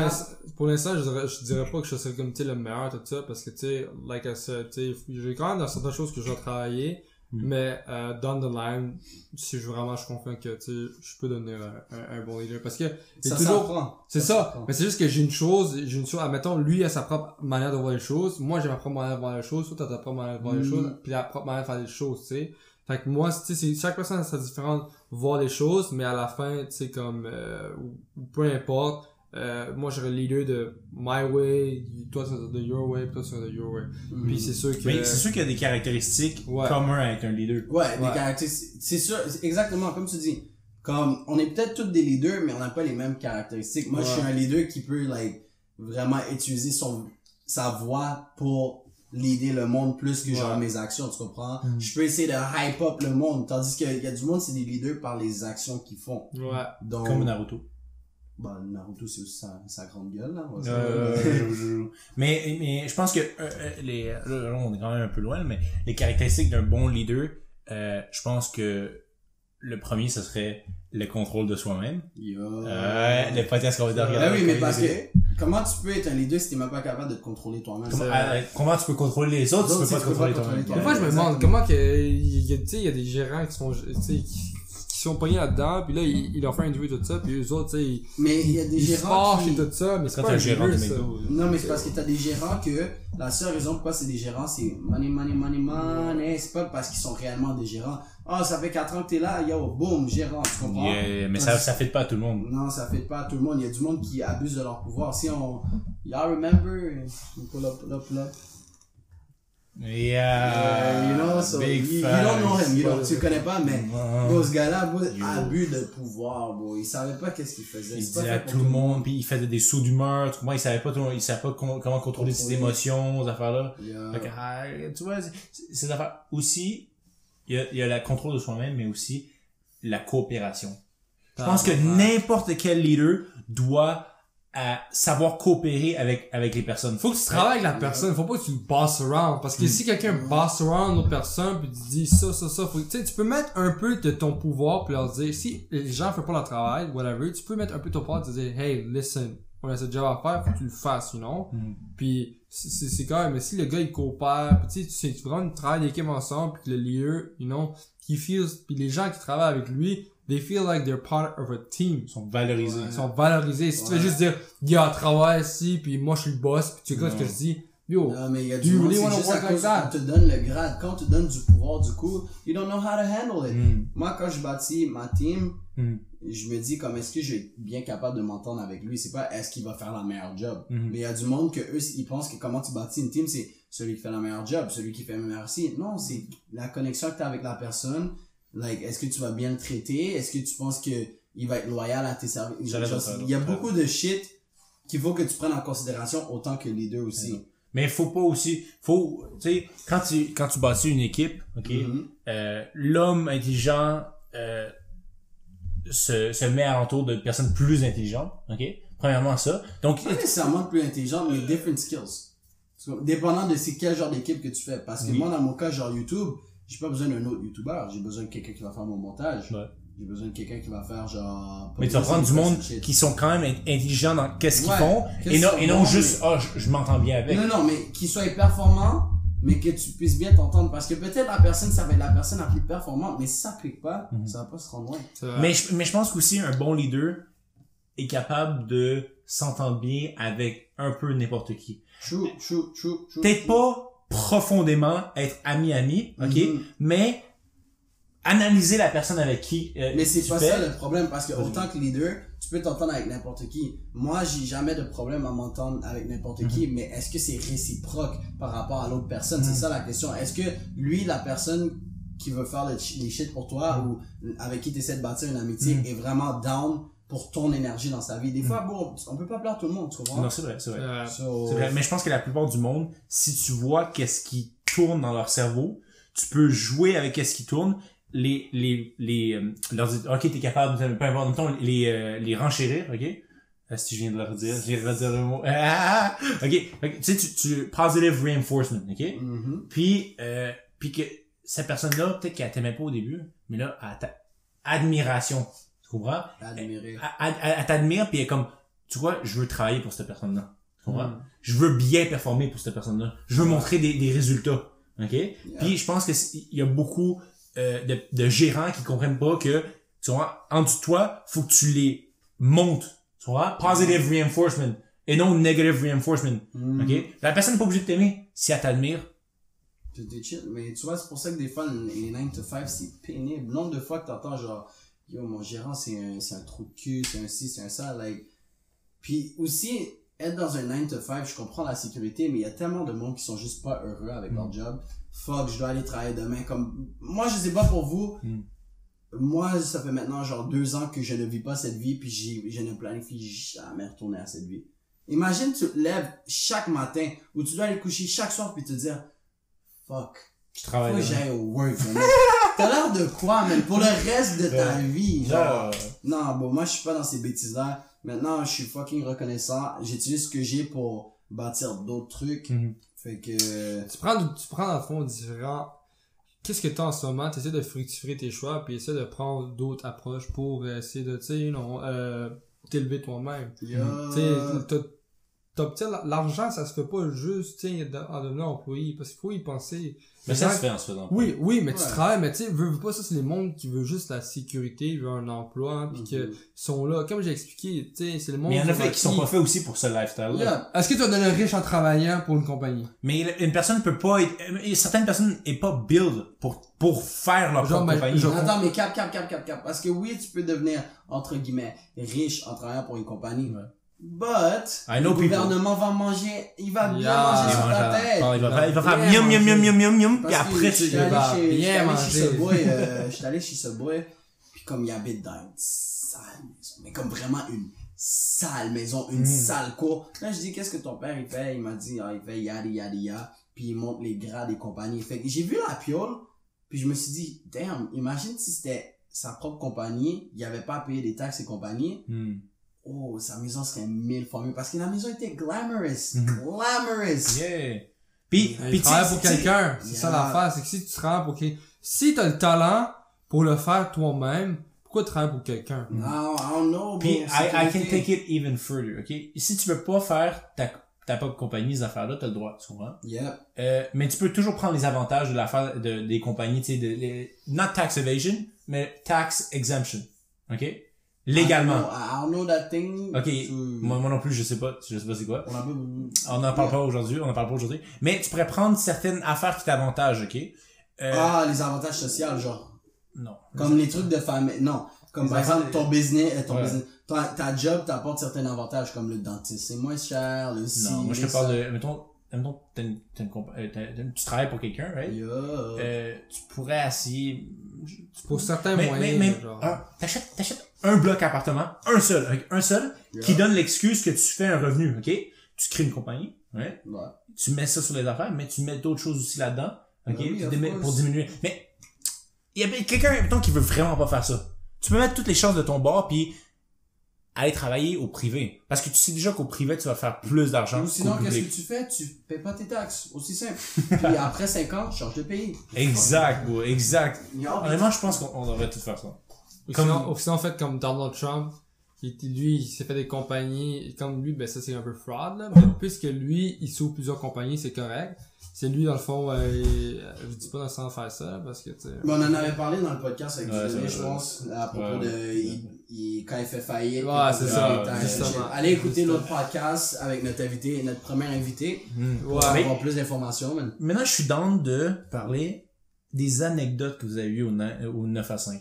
pour l'instant- je dirais, je dirais pas que je serais comme, tu le meilleur, tout ça, parce que, tu sais, like I said, tu sais, j'ai quand même dans certaines choses que je dois travailler, Mm. Mais, euh, down the line, si je, vraiment, je confie que, tu je peux devenir un, un, un bon leader. Parce que, c'est Ça toujours, c'est Ça. Mais c'est juste que j'ai une chose, j'ai une chose, admettons, lui a sa propre manière de voir les choses, moi j'ai ma propre manière de voir les choses, toi t'as ta propre manière de voir les Mm. choses, puis la propre manière de faire les choses, tu sais. Fait que moi, tu sais, c'est- chaque personne a sa différente voir les choses, mais à la fin, tu sais, comme, euh, ou, ou peu importe, euh, moi j'aurais le leader de my way, toi c'est de your way, toi c'est de your way. Mhm. Puis c'est sûr que... Mais c'est sûr qu'il y a des caractéristiques Ouais. communes avec un leader. Ouais, des caractéristiques. C'est sûr, exactement comme tu dis. Comme, on est peut-être tous des leaders, mais on n'a pas les mêmes caractéristiques. Moi, je suis un leader qui peut, like, vraiment utiliser son, sa voix pour leader le monde plus que genre mes actions, tu comprends? Mm. Je peux essayer de hype up le monde, tandis qu'il y a du monde, c'est des leaders par les actions qu'ils font. Ouais. Donc, Comme Naruto. Bah, Naruto, c'est aussi sa, sa grande gueule, là. va se- Euh, <laughs> je- je- mais, mais je pense que euh, euh, les, là, là, on est quand même un peu loin, mais les caractéristiques d'un bon leader, euh, je pense que le premier, ce serait le contrôle de soi-même. Yo. Euh, le podcast qu'on va dire. Ben oui, mais parce que, comment tu peux être un leader si t'es même pas capable de te contrôler toi-même? Comment, euh, tu peux contrôler les autres, Les tu peux pas tu te peux contrôler contrôler toi-même. Des fois, je me demande comment que, il y a, tu sais, il y a des gérants qui sont, tu sais, qui, qui sont pognés là-dedans, puis là, ils, ils leur font interview tout ça, puis eux autres, tu sais, ils, Mais il y a des ils se gérants fâchent qui... et tout ça, mais c'est Quand pas un gérant ça. McDo. Non, mais c'est parce que t'as des gérants que la seule raison pourquoi c'est des gérants, c'est money, money, money, money. C'est pas parce qu'ils sont réellement des gérants. Ah, ça fait 4 ans que t'es là, yo, boum, gérant, tu comprends? Yeah, mais ça, ça fait pas à tout le monde. Non, ça fait pas à tout le monde. Il y a du monde qui abuse de leur pouvoir. Si on, y'all remember, pull up, pull up, pull up. Yeah. You know, so, big you, you don't know him, you don't, tu le connais pas, mais, Ouais. bro, ce gars-là, abus de pouvoir, bro. Il savait pas qu'est-ce qu'il faisait. Il disait à tout le monde, puis il faisait des sauts d'humeur, tu comprends, il savait pas, tout- il savait pas comment, comment contrôler ses émotions, ces affaires-là. Yeah. Ah, tu vois, ces affaires. Aussi, il y a, il y a le contrôle de soi-même, mais aussi la coopération. Je pense que n'importe quel leader doit euh, savoir coopérer avec, avec les personnes. Faut que tu travailles avec la personne, faut pas que tu boss around. Parce que si quelqu'un boss around une autre personne, puis tu dis ça, ça, ça, faut, tu sais, tu peux mettre un peu de ton pouvoir, puis leur dire, si les gens font pas leur travail, whatever, tu peux mettre un peu de ton pouvoir, et te dire, hey, listen, on a ce job à faire, faut que tu le fasses, you know? Mm. Puis c'est- quand même, mais si le gars il coopère, puis tu sais, tu sais, tu vraiment une travail d'équipe ensemble, puis que le leader, you know, qui feels, puis les gens qui travaillent avec lui, they feel like they're part of a team. Ils sont valorisés. Ouais. Ils sont valorisés. Si tu Ouais. veux juste dire, y'a travail ici, puis moi je suis le boss, puis tu écoutes ce que je dis, yo, Non, mais il y a du you monde, really c'est juste à like qu'on te donne le grade. Quand on te donne du pouvoir, du coup, you don't know how to handle it. Mm. Moi, quand je bâtis ma team, Mm. Je me dis comme est-ce que je être bien capable de m'entendre avec lui? C'est pas est-ce qu'il va faire la meilleure job? Mhm. Mais il y a du monde que eux, ils pensent que comment tu bâtis une team, c'est celui qui fait la meilleure job, celui qui fait le meilleur si. Non, c'est la connexion que tu as avec la personne. Like, est-ce que tu vas bien le traiter? Est-ce que tu penses que il va être loyal à tes services? Il y a beaucoup de shit qu'il faut que tu prennes en considération autant que les deux aussi. Mais faut pas aussi, faut, tu sais, quand tu, quand tu bâtis une équipe, ok, Mhm. euh, l'homme intelligent, euh, se, se met alentour de personnes plus intelligentes, ok? Premièrement ça. Donc, Pas nécessairement plus intelligent, mais different skills. Dépendant de c'est quel genre d'équipe que tu fais. Parce que Oui. moi, dans mon cas, genre YouTube, j'ai pas besoin d'un autre YouTuber. J'ai besoin de quelqu'un qui va faire mon montage. Ouais. J'ai besoin de quelqu'un qui va faire genre... Mais tu vas prendre du monde qui sont quand même in- intelligents dans qu'est-ce qu'ils Ouais, font, et non, qu'ils et non juste, ah, je, je m'entends bien avec. Non, non, mais qu'il soit performant, mais que tu puisses bien t'entendre. Parce que peut-être la personne, ça va être la personne la plus performante, mais si ça clique pas, Mhm. ça va pas se rendre loin. Mais je, mais je pense qu'aussi un bon leader est capable de s'entendre bien avec un peu n'importe qui. Chou, chou, chou, chou. Peut-être pas profondément être ami-ami, ok? Mhm. Mais analyser la personne avec qui euh, Mais c'est pas fais. ça le problème, parce que autant que leader, tu peux t'entendre avec n'importe qui. Moi, j'ai jamais de problème à m'entendre avec n'importe Mhm. qui, mais est-ce que c'est réciproque par rapport à l'autre personne? Mhm. C'est ça la question. Est-ce que lui, la personne qui veut faire les shit pour toi ou avec qui tu essaies de bâtir une amitié Mhm. est vraiment down pour ton énergie dans sa vie? Des fois, bon, on peut pas plaire tout le monde, tu comprends? Non, c'est vrai, c'est vrai. Euh, So- C'est vrai, mais je pense que la plupart du monde, si tu vois qu'est-ce qui tourne dans leur cerveau, tu peux jouer avec qu'est-ce qui tourne, les les les euh, leur dire OK, t'es capable de peu importe. Mettons, les euh, les renchérir, OK? Ah, si je viens de leur dire, je viens de dire le mot. <laughs> Ah, OK, que, tu sais tu tu positive reinforcement, OK? Mhm. Puis euh, puis que cette personne-là, peut-être qu'elle t'aimait pas au début, mais là elle t'a admiration, tu comprends? Admirer. elle, elle- elle t'admire puis elle est comme tu vois je veux travailler pour cette personne là tu comprends? Mm. je veux bien performer pour cette personne là je veux montrer des, des résultats ok? Puis je pense que c'est- il y a beaucoup euh, de, de gérants qui comprennent pas que tu vois en dessous de toi faut que tu les montes tu vois? Positive reinforcement et non negative reinforcement Mhm. ok? La personne n'est pas obligée de t'aimer si elle t'admire t'es chill. Mais tu vois, c'est pour ça que des fois, les 9 to 5, c'est pénible. Le nombre de fois que t'entends genre, yo, mon gérant, c'est un, c'est un trou de cul, c'est un ci, c'est un ça, like. Puis aussi, être dans un 9 to 5, je comprends la sécurité, mais il y a tellement de monde qui sont juste pas heureux avec leur job. Fuck, je dois aller travailler demain. Comme, moi, je sais pas pour vous. Mm. Moi, ça fait maintenant genre deux ans que je ne vis pas cette vie, puis j'ai- je ne planifie jamais retourner à cette vie. Imagine, tu te lèves chaque matin, ou tu dois aller coucher chaque soir, puis te dire, fuck, tu faut travailles que j'aille au work. <laughs> T'as l'air de quoi, man? Pour le reste de ta vie, genre. Genre, Non, bon, moi, je suis pas dans ces bêtises-là. Maintenant, je suis fucking reconnaissant. J'utilise ce que j'ai pour bâtir d'autres trucs. mhm. Fait que... Tu prends, tu prends dans le fond différents. Qu'est-ce que t'as en ce moment? T'essaies de fructifier tes choix, puis essaie de prendre d'autres approches pour essayer de, tu sais, non, euh, t'élever toi-même. Tu sais, t'obtiens l'argent, ça se fait pas juste, sais, en devenant employé, parce qu'il faut y penser. mais ça se fait en se faisant Oui, oui, mais tu travailles, mais tu sais, veux, veux pas ça, c'est les mondes qui veulent juste la sécurité, ils veulent un emploi, hein, puis que Mhm. sont là. Comme j'ai expliqué, tu sais, c'est le monde. mais il y en a fait qui sont pas faits aussi pour ce lifestyle là Yeah. Est-ce que tu vas devenir riche en travaillant pour une compagnie? Mais une personne peut pas être, euh, certaines personnes est pas build pour, pour faire leur Genre, propre compagnie. genre- Attends, mais cap, cap, cap, cap, cap. Parce que oui, tu peux devenir, entre guillemets, riche en travaillant pour une compagnie. Ouais. But, I know le people. gouvernement va manger, il va bien Yeah. manger Il sur va ta tête. il va, Il va faire, il va faire miam miam miam miam miam miam, puis après tu je suis vas allé chez, bien manger. euh, <laughs> j'étais allé chez Subway, puis comme il habite dans une sale maison, mais comme vraiment une sale maison, une Mm. sale cour. Là, je dis, qu'est-ce que ton père, il fait? Il m'a dit, ah, il fait yadi yadi ya, puis il monte les grades et compagnie. Fait j'ai vu la piole, puis je me suis dit, damn, imagine si c'était sa propre compagnie, il avait pas à payer des taxes et compagnie. Hmm. Oh, sa maison serait mille fois mieux, parce que la maison était glamorous, Mhm. glamorous. Yeah. Puis, Tu puis tu travailles pour quelqu'un. C'est ça Yeah. l'affaire. C'est que si tu travailles pour quelqu'un, si t'as le talent pour le faire toi-même, pourquoi travailler pour quelqu'un? I don't, I don't know, Puis, I, I can take it even further, ok? Si tu veux pas faire ta, ta propre compagnie, ces affaires-là, t'as le droit, tu comprends? Yep. Euh, mais tu peux toujours prendre les avantages de l'affaire de, des compagnies, tu sais, de, les- not tax evasion, mais tax exemption, ok? Légalement. I don't know that thing. Ok, Tu- moi, moi non plus, je sais pas, je sais pas c'est quoi. On pas- On n'en parle pas aujourd'hui, on en parle pas aujourd'hui. Mais tu pourrais prendre certaines affaires qui t'avantagent, ok? Euh, Ah, les avantages sociaux, genre. non. Comme les trucs de famille. Non. Comme Les par exemple, ton business, euh, ton Ouais. business. Ta, ta job t'apporte certains avantages, comme le dentiste, c'est moins cher, le ci, Non, moi je te le parle de, mettons, mettons t'as une, une euh, t'as- tu travailles pour quelqu'un, right? Yeah. Euh, tu pourrais essayer, Pour certains mais, mais, moyens. mais, genre. t'achètes, t'achètes un bloc appartement, un seul, avec un seul, qui donne l'excuse que tu fais un revenu, ok? Tu crées une compagnie, right? Ouais. Tu mets ça sur les affaires, mais tu mets d'autres choses aussi là-dedans, ok? Oui, pour diminuer. Mais, il y a quelqu'un, mettons, qui veut vraiment pas faire ça. Tu peux mettre toutes les chances de ton bord, puis aller travailler au privé. Parce que tu sais déjà qu'au privé, tu vas faire plus d'argent Ou sinon, qu'est-ce que tu fais? Tu payes pas tes taxes. Aussi simple. <laughs> Puis après 5 ans, tu changes de pays. Exact, bro, exact. Honnêtement, je pense qu'on on devrait tout faire ça. Comme- sinon, en fait, comme Donald Trump, qui, lui, il s'est fait des compagnies, et comme lui, ben ça c'est un peu fraud, là, mais puisque lui, il s'ouvre plusieurs compagnies, c'est correct. C'est lui, dans le fond, euh, il- euh, je dis pas dans le sens de faire ça, parce que, tu sais... Mais on en avait parlé dans le podcast avec Ouais, je pense, à propos Ouais. de, il, il- quand il fait faillite. Ouais, c'est ça, justement. Allez écouter l'autre podcast avec notre invité, notre premier invité, pour Ouais. avoir plus d'informations. Maintenant, je suis dans de parler des anecdotes que vous avez eues au, au 9 à 5.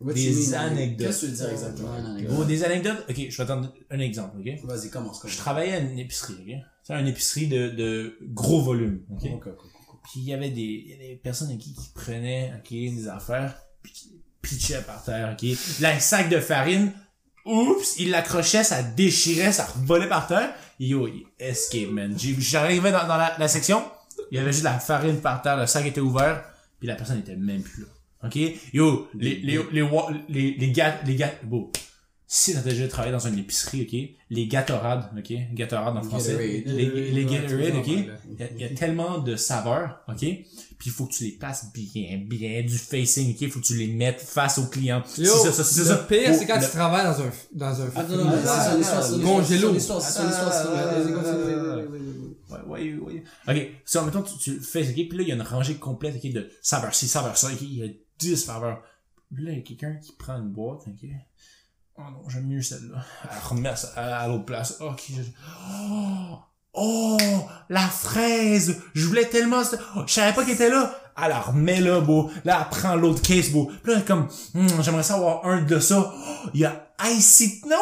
Des anecdotes. Qu'est-ce que tu veux dire exactement, des anecdotes. Ok, je vais t'en un exemple, ok? Vas-y, commence, Je commence. travaillais à une épicerie, ok? C'est une épicerie de, de gros volume, ok? Ok, ok, ok, ok. Puis il y avait des, il y avait des personnes qui prenaient ok, des affaires, puis qui pitchaient par terre, ok? Là, un sac de farine, oups, il l'accrochait, ça déchirait, ça revolait par terre. Yo, il escape, man. J'arrivais dans, dans la, la section, il y avait juste la farine par terre, le sac était ouvert, puis la personne était même plus là. Ok? Yo, les, les, les, les, les gars, les gars, bon. Si t'as déjà travaillé dans une épicerie, ok? Les Gatorade, ok? Gatorade en français. Les, les Gatorade, tu ok? Il y, a, il y a tellement de saveurs, ok? Puis il faut que tu les places bien, bien, du facing, ok? Il faut que tu les mettes face au client. Yo, c'est ça, c'est le ça. pire, Faut- c'est quand le- tu travailles dans un, dans un Attends, non, non, Congélo. Ouais, ouais, ouais. Ok, so, mettons, tu, tu le fais, ok? Puis là, il y a une rangée complète, ok, de saveurs ci, saveurs ça, ok? Il y a 10 saveurs. Puis là, il y a quelqu'un qui prend une boîte, ok? Oh non, j'aime mieux celle-là. Elle remet ça à, à l'autre place. Ok. Oh! Oh! La fraise! Je voulais tellement... cette- Oh, je savais pas qu'elle était là! Elle la remet là, beau. Là, elle prend l'autre case, beau. Puis là, elle est comme... Hum, j'aimerais savoir un de ça. Oh, il y a icy... Non!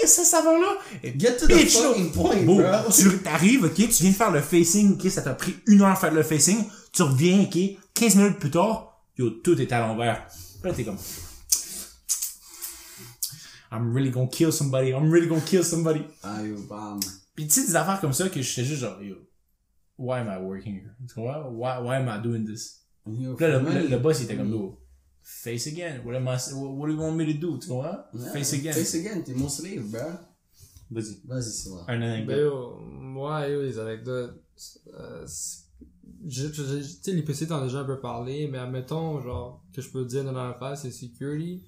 Il y a cette saveur-là! Et Get to the fucking point, Bon, bro. tu t'arrives, ok, tu viens de faire le facing, ok, ça t'a pris une heure à faire le facing, tu reviens, ok, 15 minutes plus tard, yo, tout est à l'envers. Là, t'es comme, I'm really gonna kill somebody, I'm really gonna kill somebody. Ah, yo, bam. Pis tu sais, des affaires comme ça que j'étais juste genre, yo, why am I working here? Tu comprends? Why, why am I doing this? Yo, là, le, le, le boss, il était comme, yo, face again, what am I, what, what do you want me to do? Tu comprends? Yeah, Face again. Face again, t'es mon slave, bro. Vas-y. Vas-y, c'est vrai. Un Ben anecdote. yo, moi, yo, les anecdotes, euh, c'est- je, je, tu sais, les PC t'en déjà un peu parlé, mais admettons, genre, que je peux dire dans l'affaire, c'est security.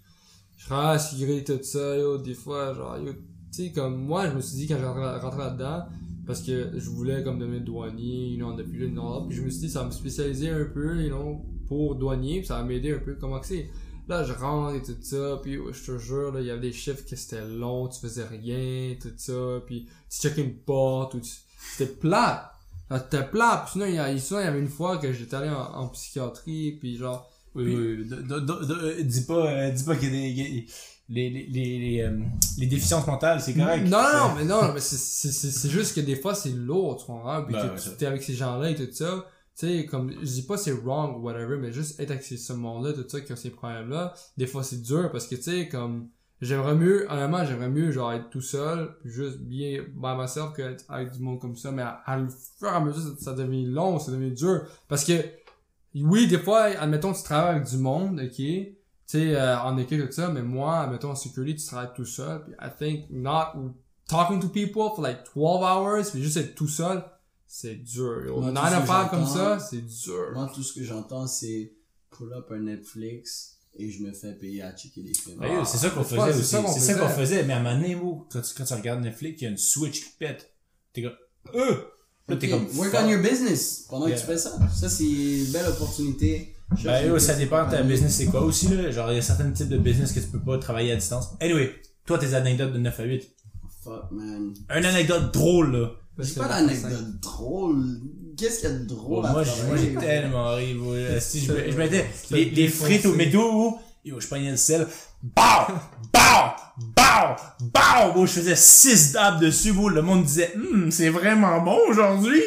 Je à la sécurité, tout ça, yo, des fois, genre, yo, tu sais, comme, moi, je me suis dit quand j'ai rentré, là-dedans, parce que je voulais, comme, devenir douanier, you know, depuis le nord, puis je me suis dit, ça me spécialiser un peu, you know, pour douanier, puis ça va m'aider un peu, comment que c'est. Là, je rentre et tout ça, puis je te jure, là, il y avait des chiffres que c'était long, tu faisais rien, tout ça, puis tu checkais une porte, ou tu... C'était plat. C'était plat, puis sinon, il y, a, sinon, il y avait une fois que j'étais allé en, en psychiatrie, puis genre... Oui, Puis- oui, oui. De- de- de- de- dis pas, euh, dis pas qu'il y a des, il y a- les, les, les, les, euh, les déficiences mentales, c'est correct. Non, non, non, mais non, mais c'est- c'est c'est- c'est juste que des fois, c'est lourd, tu comprends? Puis Ben, t'es- ouais, ça. avec ces gens-là et tout ça. Tu sais, comme, je dis pas c'est wrong ou whatever, mais juste être avec ces- ce monde-là, tout ça, qui a ces problèmes-là, des fois c'est dur parce que, tu sais, comme, j'aimerais mieux, honnêtement, j'aimerais mieux, genre, être tout seul, puis juste bien by myself que être avec du monde comme ça, mais à, à le fur et à mesure, ça, ça devient long, ça devient dur. Parce que, oui, des fois, admettons, tu travailles avec du monde, ok, tu sais, euh, en équipe, tout ça, mais moi, admettons, en sécurité, tu travailles tout seul, puis I think not talking to people for like 12 hours, puis juste être tout seul, c'est dur. à que faire comme ça, c'est dur. Moi, tout ce que j'entends, c'est pull up un Netflix et je me fais payer à checker des films. Ben, yo, c'est ça qu'on faisait pas- c'est aussi. ça qu'on C'est ça faisait. qu'on faisait. Mais à moi, quand tu, quand tu regardes Netflix, il y a une switch qui pète. T'es comme, euh! Là, t'es comme, work fuck. on your business pendant Yeah. que tu fais ça. Ça, c'est une belle opportunité. Ben, yo, ça dépend de ta business, c'est quoi aussi, là? Genre, il y a certains types de business que tu peux pas travailler à distance. Anyway, toi, tes anecdotes de 9 à 8. Fuck, man. Une anecdote drôle, là. J'ai pas d'anecdote drôle. Qu'est-ce qu'il y a de drôle à moi, j'ai- moi, j'ai travailler? tellement ri, moi. Euh, <laughs> Si je, me- je mettais les, frites au métaux, yo, je prenais le sel. Bow! Bow! Bow! Bon, je faisais 6 dabs dessus, bon, le monde disait, hum, c'est vraiment bon aujourd'hui.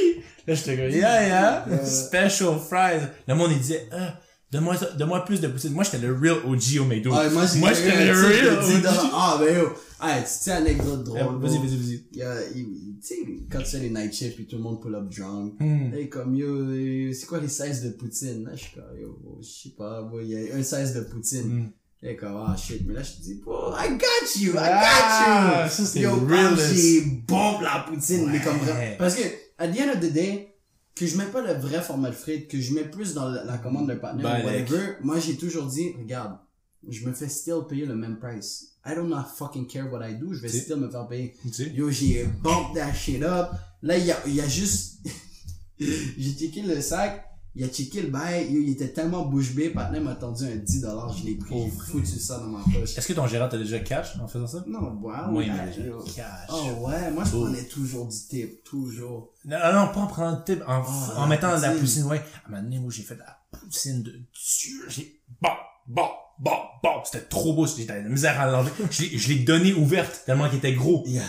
Là, j'étais comme, yeah, yeah, Euh. special fries. Le monde, il disait, ah, donne-moi, donne-moi plus de poutine. Moi, j'étais le real OG au McDo. Ah, moi, moi, j'étais le real OG. Ah, ben yo. Ah, tu sais, anecdote Eh, drôle. Vas-y, vas-y, vas-y. Tu sais, quand tu fais les night shifts et tout le monde pull up drunk. Hmm. Et comme, yo, euh, c'est quoi les 16 de Poutine? Là, je suis comme, yo, je sais pas, il y a un 16 de Poutine. Hmm. Et comme, ah, shit, mais là, je te dis, bro, I got you, I Ah, got you! ça, c'est Yo, realist. j'ai bombe la Poutine, mais comme Ouais. Parce que, at the end of the day, que je mets pas le vrai format de frites, que je mets plus dans la, la commande d'un ou Balèque. whatever, moi, j'ai toujours dit, regarde, je me fais still payer le même price. I do not fucking care what I do, je vais still me faire payer. Yo, j'ai bump that shit up. Là, il y a, y a juste, <laughs> j'ai checké le sac, il a checké le bail, il était tellement bouche bée, Patna m'a tendu un 10$, je l'ai pris, j'ai foutu ça dans ma poche. Est-ce que ton gérant t'a déjà cash en faisant ça? Non, wow. Moi, il m'a ah, déjà yo. cash. Oh ouais, moi je Oh. prenais toujours du tip, toujours. Non, non, pas en prenant le type, en, Oh, en mettant de la poutine, ouais. À un moment donné, moi, j'ai fait de la poutine de Dieu. J'ai, bon, bon, bon, bon. C'était trop beau. J'étais de la misère à l'enlever. Je l'ai, je l'ai donné ouverte tellement qu'il était gros. Yeah.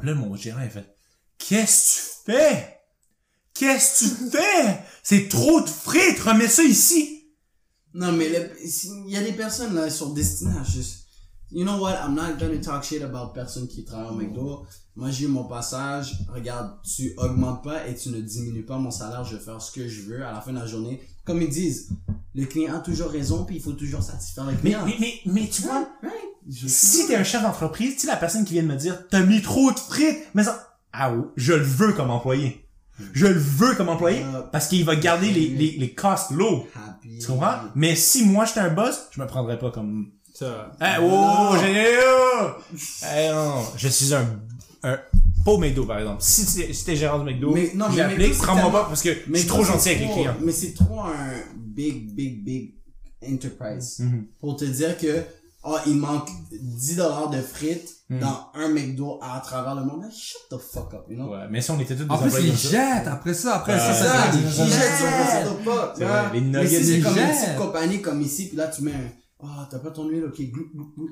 Puis là, mon gérant, il fait, qu'est-ce que tu fais? Qu'est-ce que tu fais? C'est trop de frites, remets ça ici. Non, mais le- il y a des personnes là, destinées à juste. You know what? I'm not gonna talk shit about personne qui travaille au McDo. Moi, j'ai eu mon passage. Regarde, tu augmentes pas et tu ne diminues pas mon salaire. Je vais faire ce que je veux à la fin de la journée. Comme ils disent, le client a toujours raison puis il faut toujours satisfaire le Mais, client. mais, mais, mais tu vois? Je- si t'es un chef d'entreprise, tu sais la personne qui vient de me dire, t'as mis trop de frites, mais ça, ah, ouais, je le veux comme employé. Je le veux comme employé Euh, parce qu'il va garder les, les, les costs low. Happy. Tu comprends? Mais si moi j'étais un boss, je me prendrais pas comme, Ça. eh, Non, oh, j'ai, oh! Eh, non, je suis un, un, pas au McDo par exemple. Si t'es, si t'es gérant du McDo, Mais- non, mais prends-moi pas parce que je Mais suis trop gentil avec les clients. Mais c'est trop un big, big, big enterprise. Mhm. Pour te dire que, oh, il manque 10 dollars de frites Mhm. dans un McDo à travers le monde. Shut the fuck up, you know? Ouais, mais si on était tous des En plus, ils jettent après ça. Après ça, ils jettent sur le site de pas. Les Mais nuggets, si c'est comme une petite compagnie comme ici, puis là, tu mets un, oh, t'as pas ton huile, ok.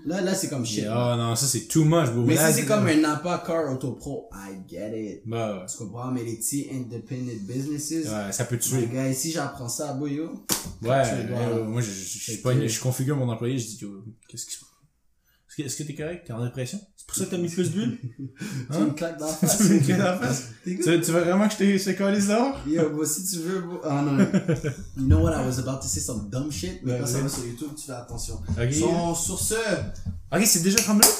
Là, là, c'est comme shit. Oh non, ça c'est too much, bro. Mais si c'est comme un Napa Car Auto Pro, I get it. Bah, Tu comprends? Mais les petits independent businesses, ouais, ça peut tuer. guy, si j'apprends ça à Boyo, Ouais, les moi, je, je, je, configure mon employé, je dis, qu'est-ce qui se passe? Est-ce que, t'es correct? T'es en dépression? C'est pour ça que t'as mis plus d'huile? <laughs> tu Hein? me claques dans la face. <laughs> tu me claques dans la face? <laughs> Tu, tu veux vraiment que je calisse dehors? Yo, bro, si tu veux. Ah non. You know what? I was about to say some dumb shit, mais quand ça va sur YouTube, tu fais attention. Ok. Son- sur ce, Ok, c'est déjà 30 minutes?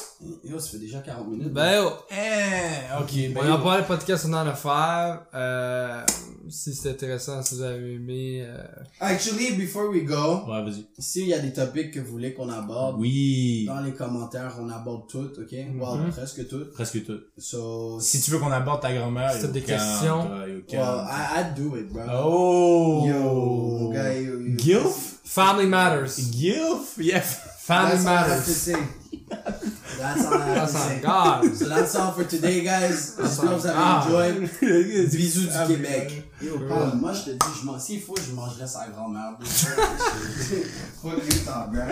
Yo, ça fait déjà 40 minutes. Ben, oh, Eh, ok, on en parle le podcast, on en a faire. Euh, si c'est intéressant, si vous avez aimé. Euh, Actually, before we go, Ouais, vas-y. s'il y a des topics que vous voulez qu'on aborde, Oui. dans les commentaires, on aborde toutes, ok? Well, Mhm. presque toutes. Presque tout. So, Si tu veux qu'on aborde ta grand-mère, Si t'as des questions. well. I, I'd do it, bro. Oh! Yo, mon gars, yo, yo. Gilf? Family Matters. Gilf? Yeah. Family That's all I have to Matters. That's all I have That's to on say. God. So that's all for today, guys. J'espère que vous avez enjoyed. <laughs> Bisous du Ah, Québec. Yo, parle, moi je te dis, je m'en, s'il faut, je mangerai sa grand-mère. Fuck you, ta mère.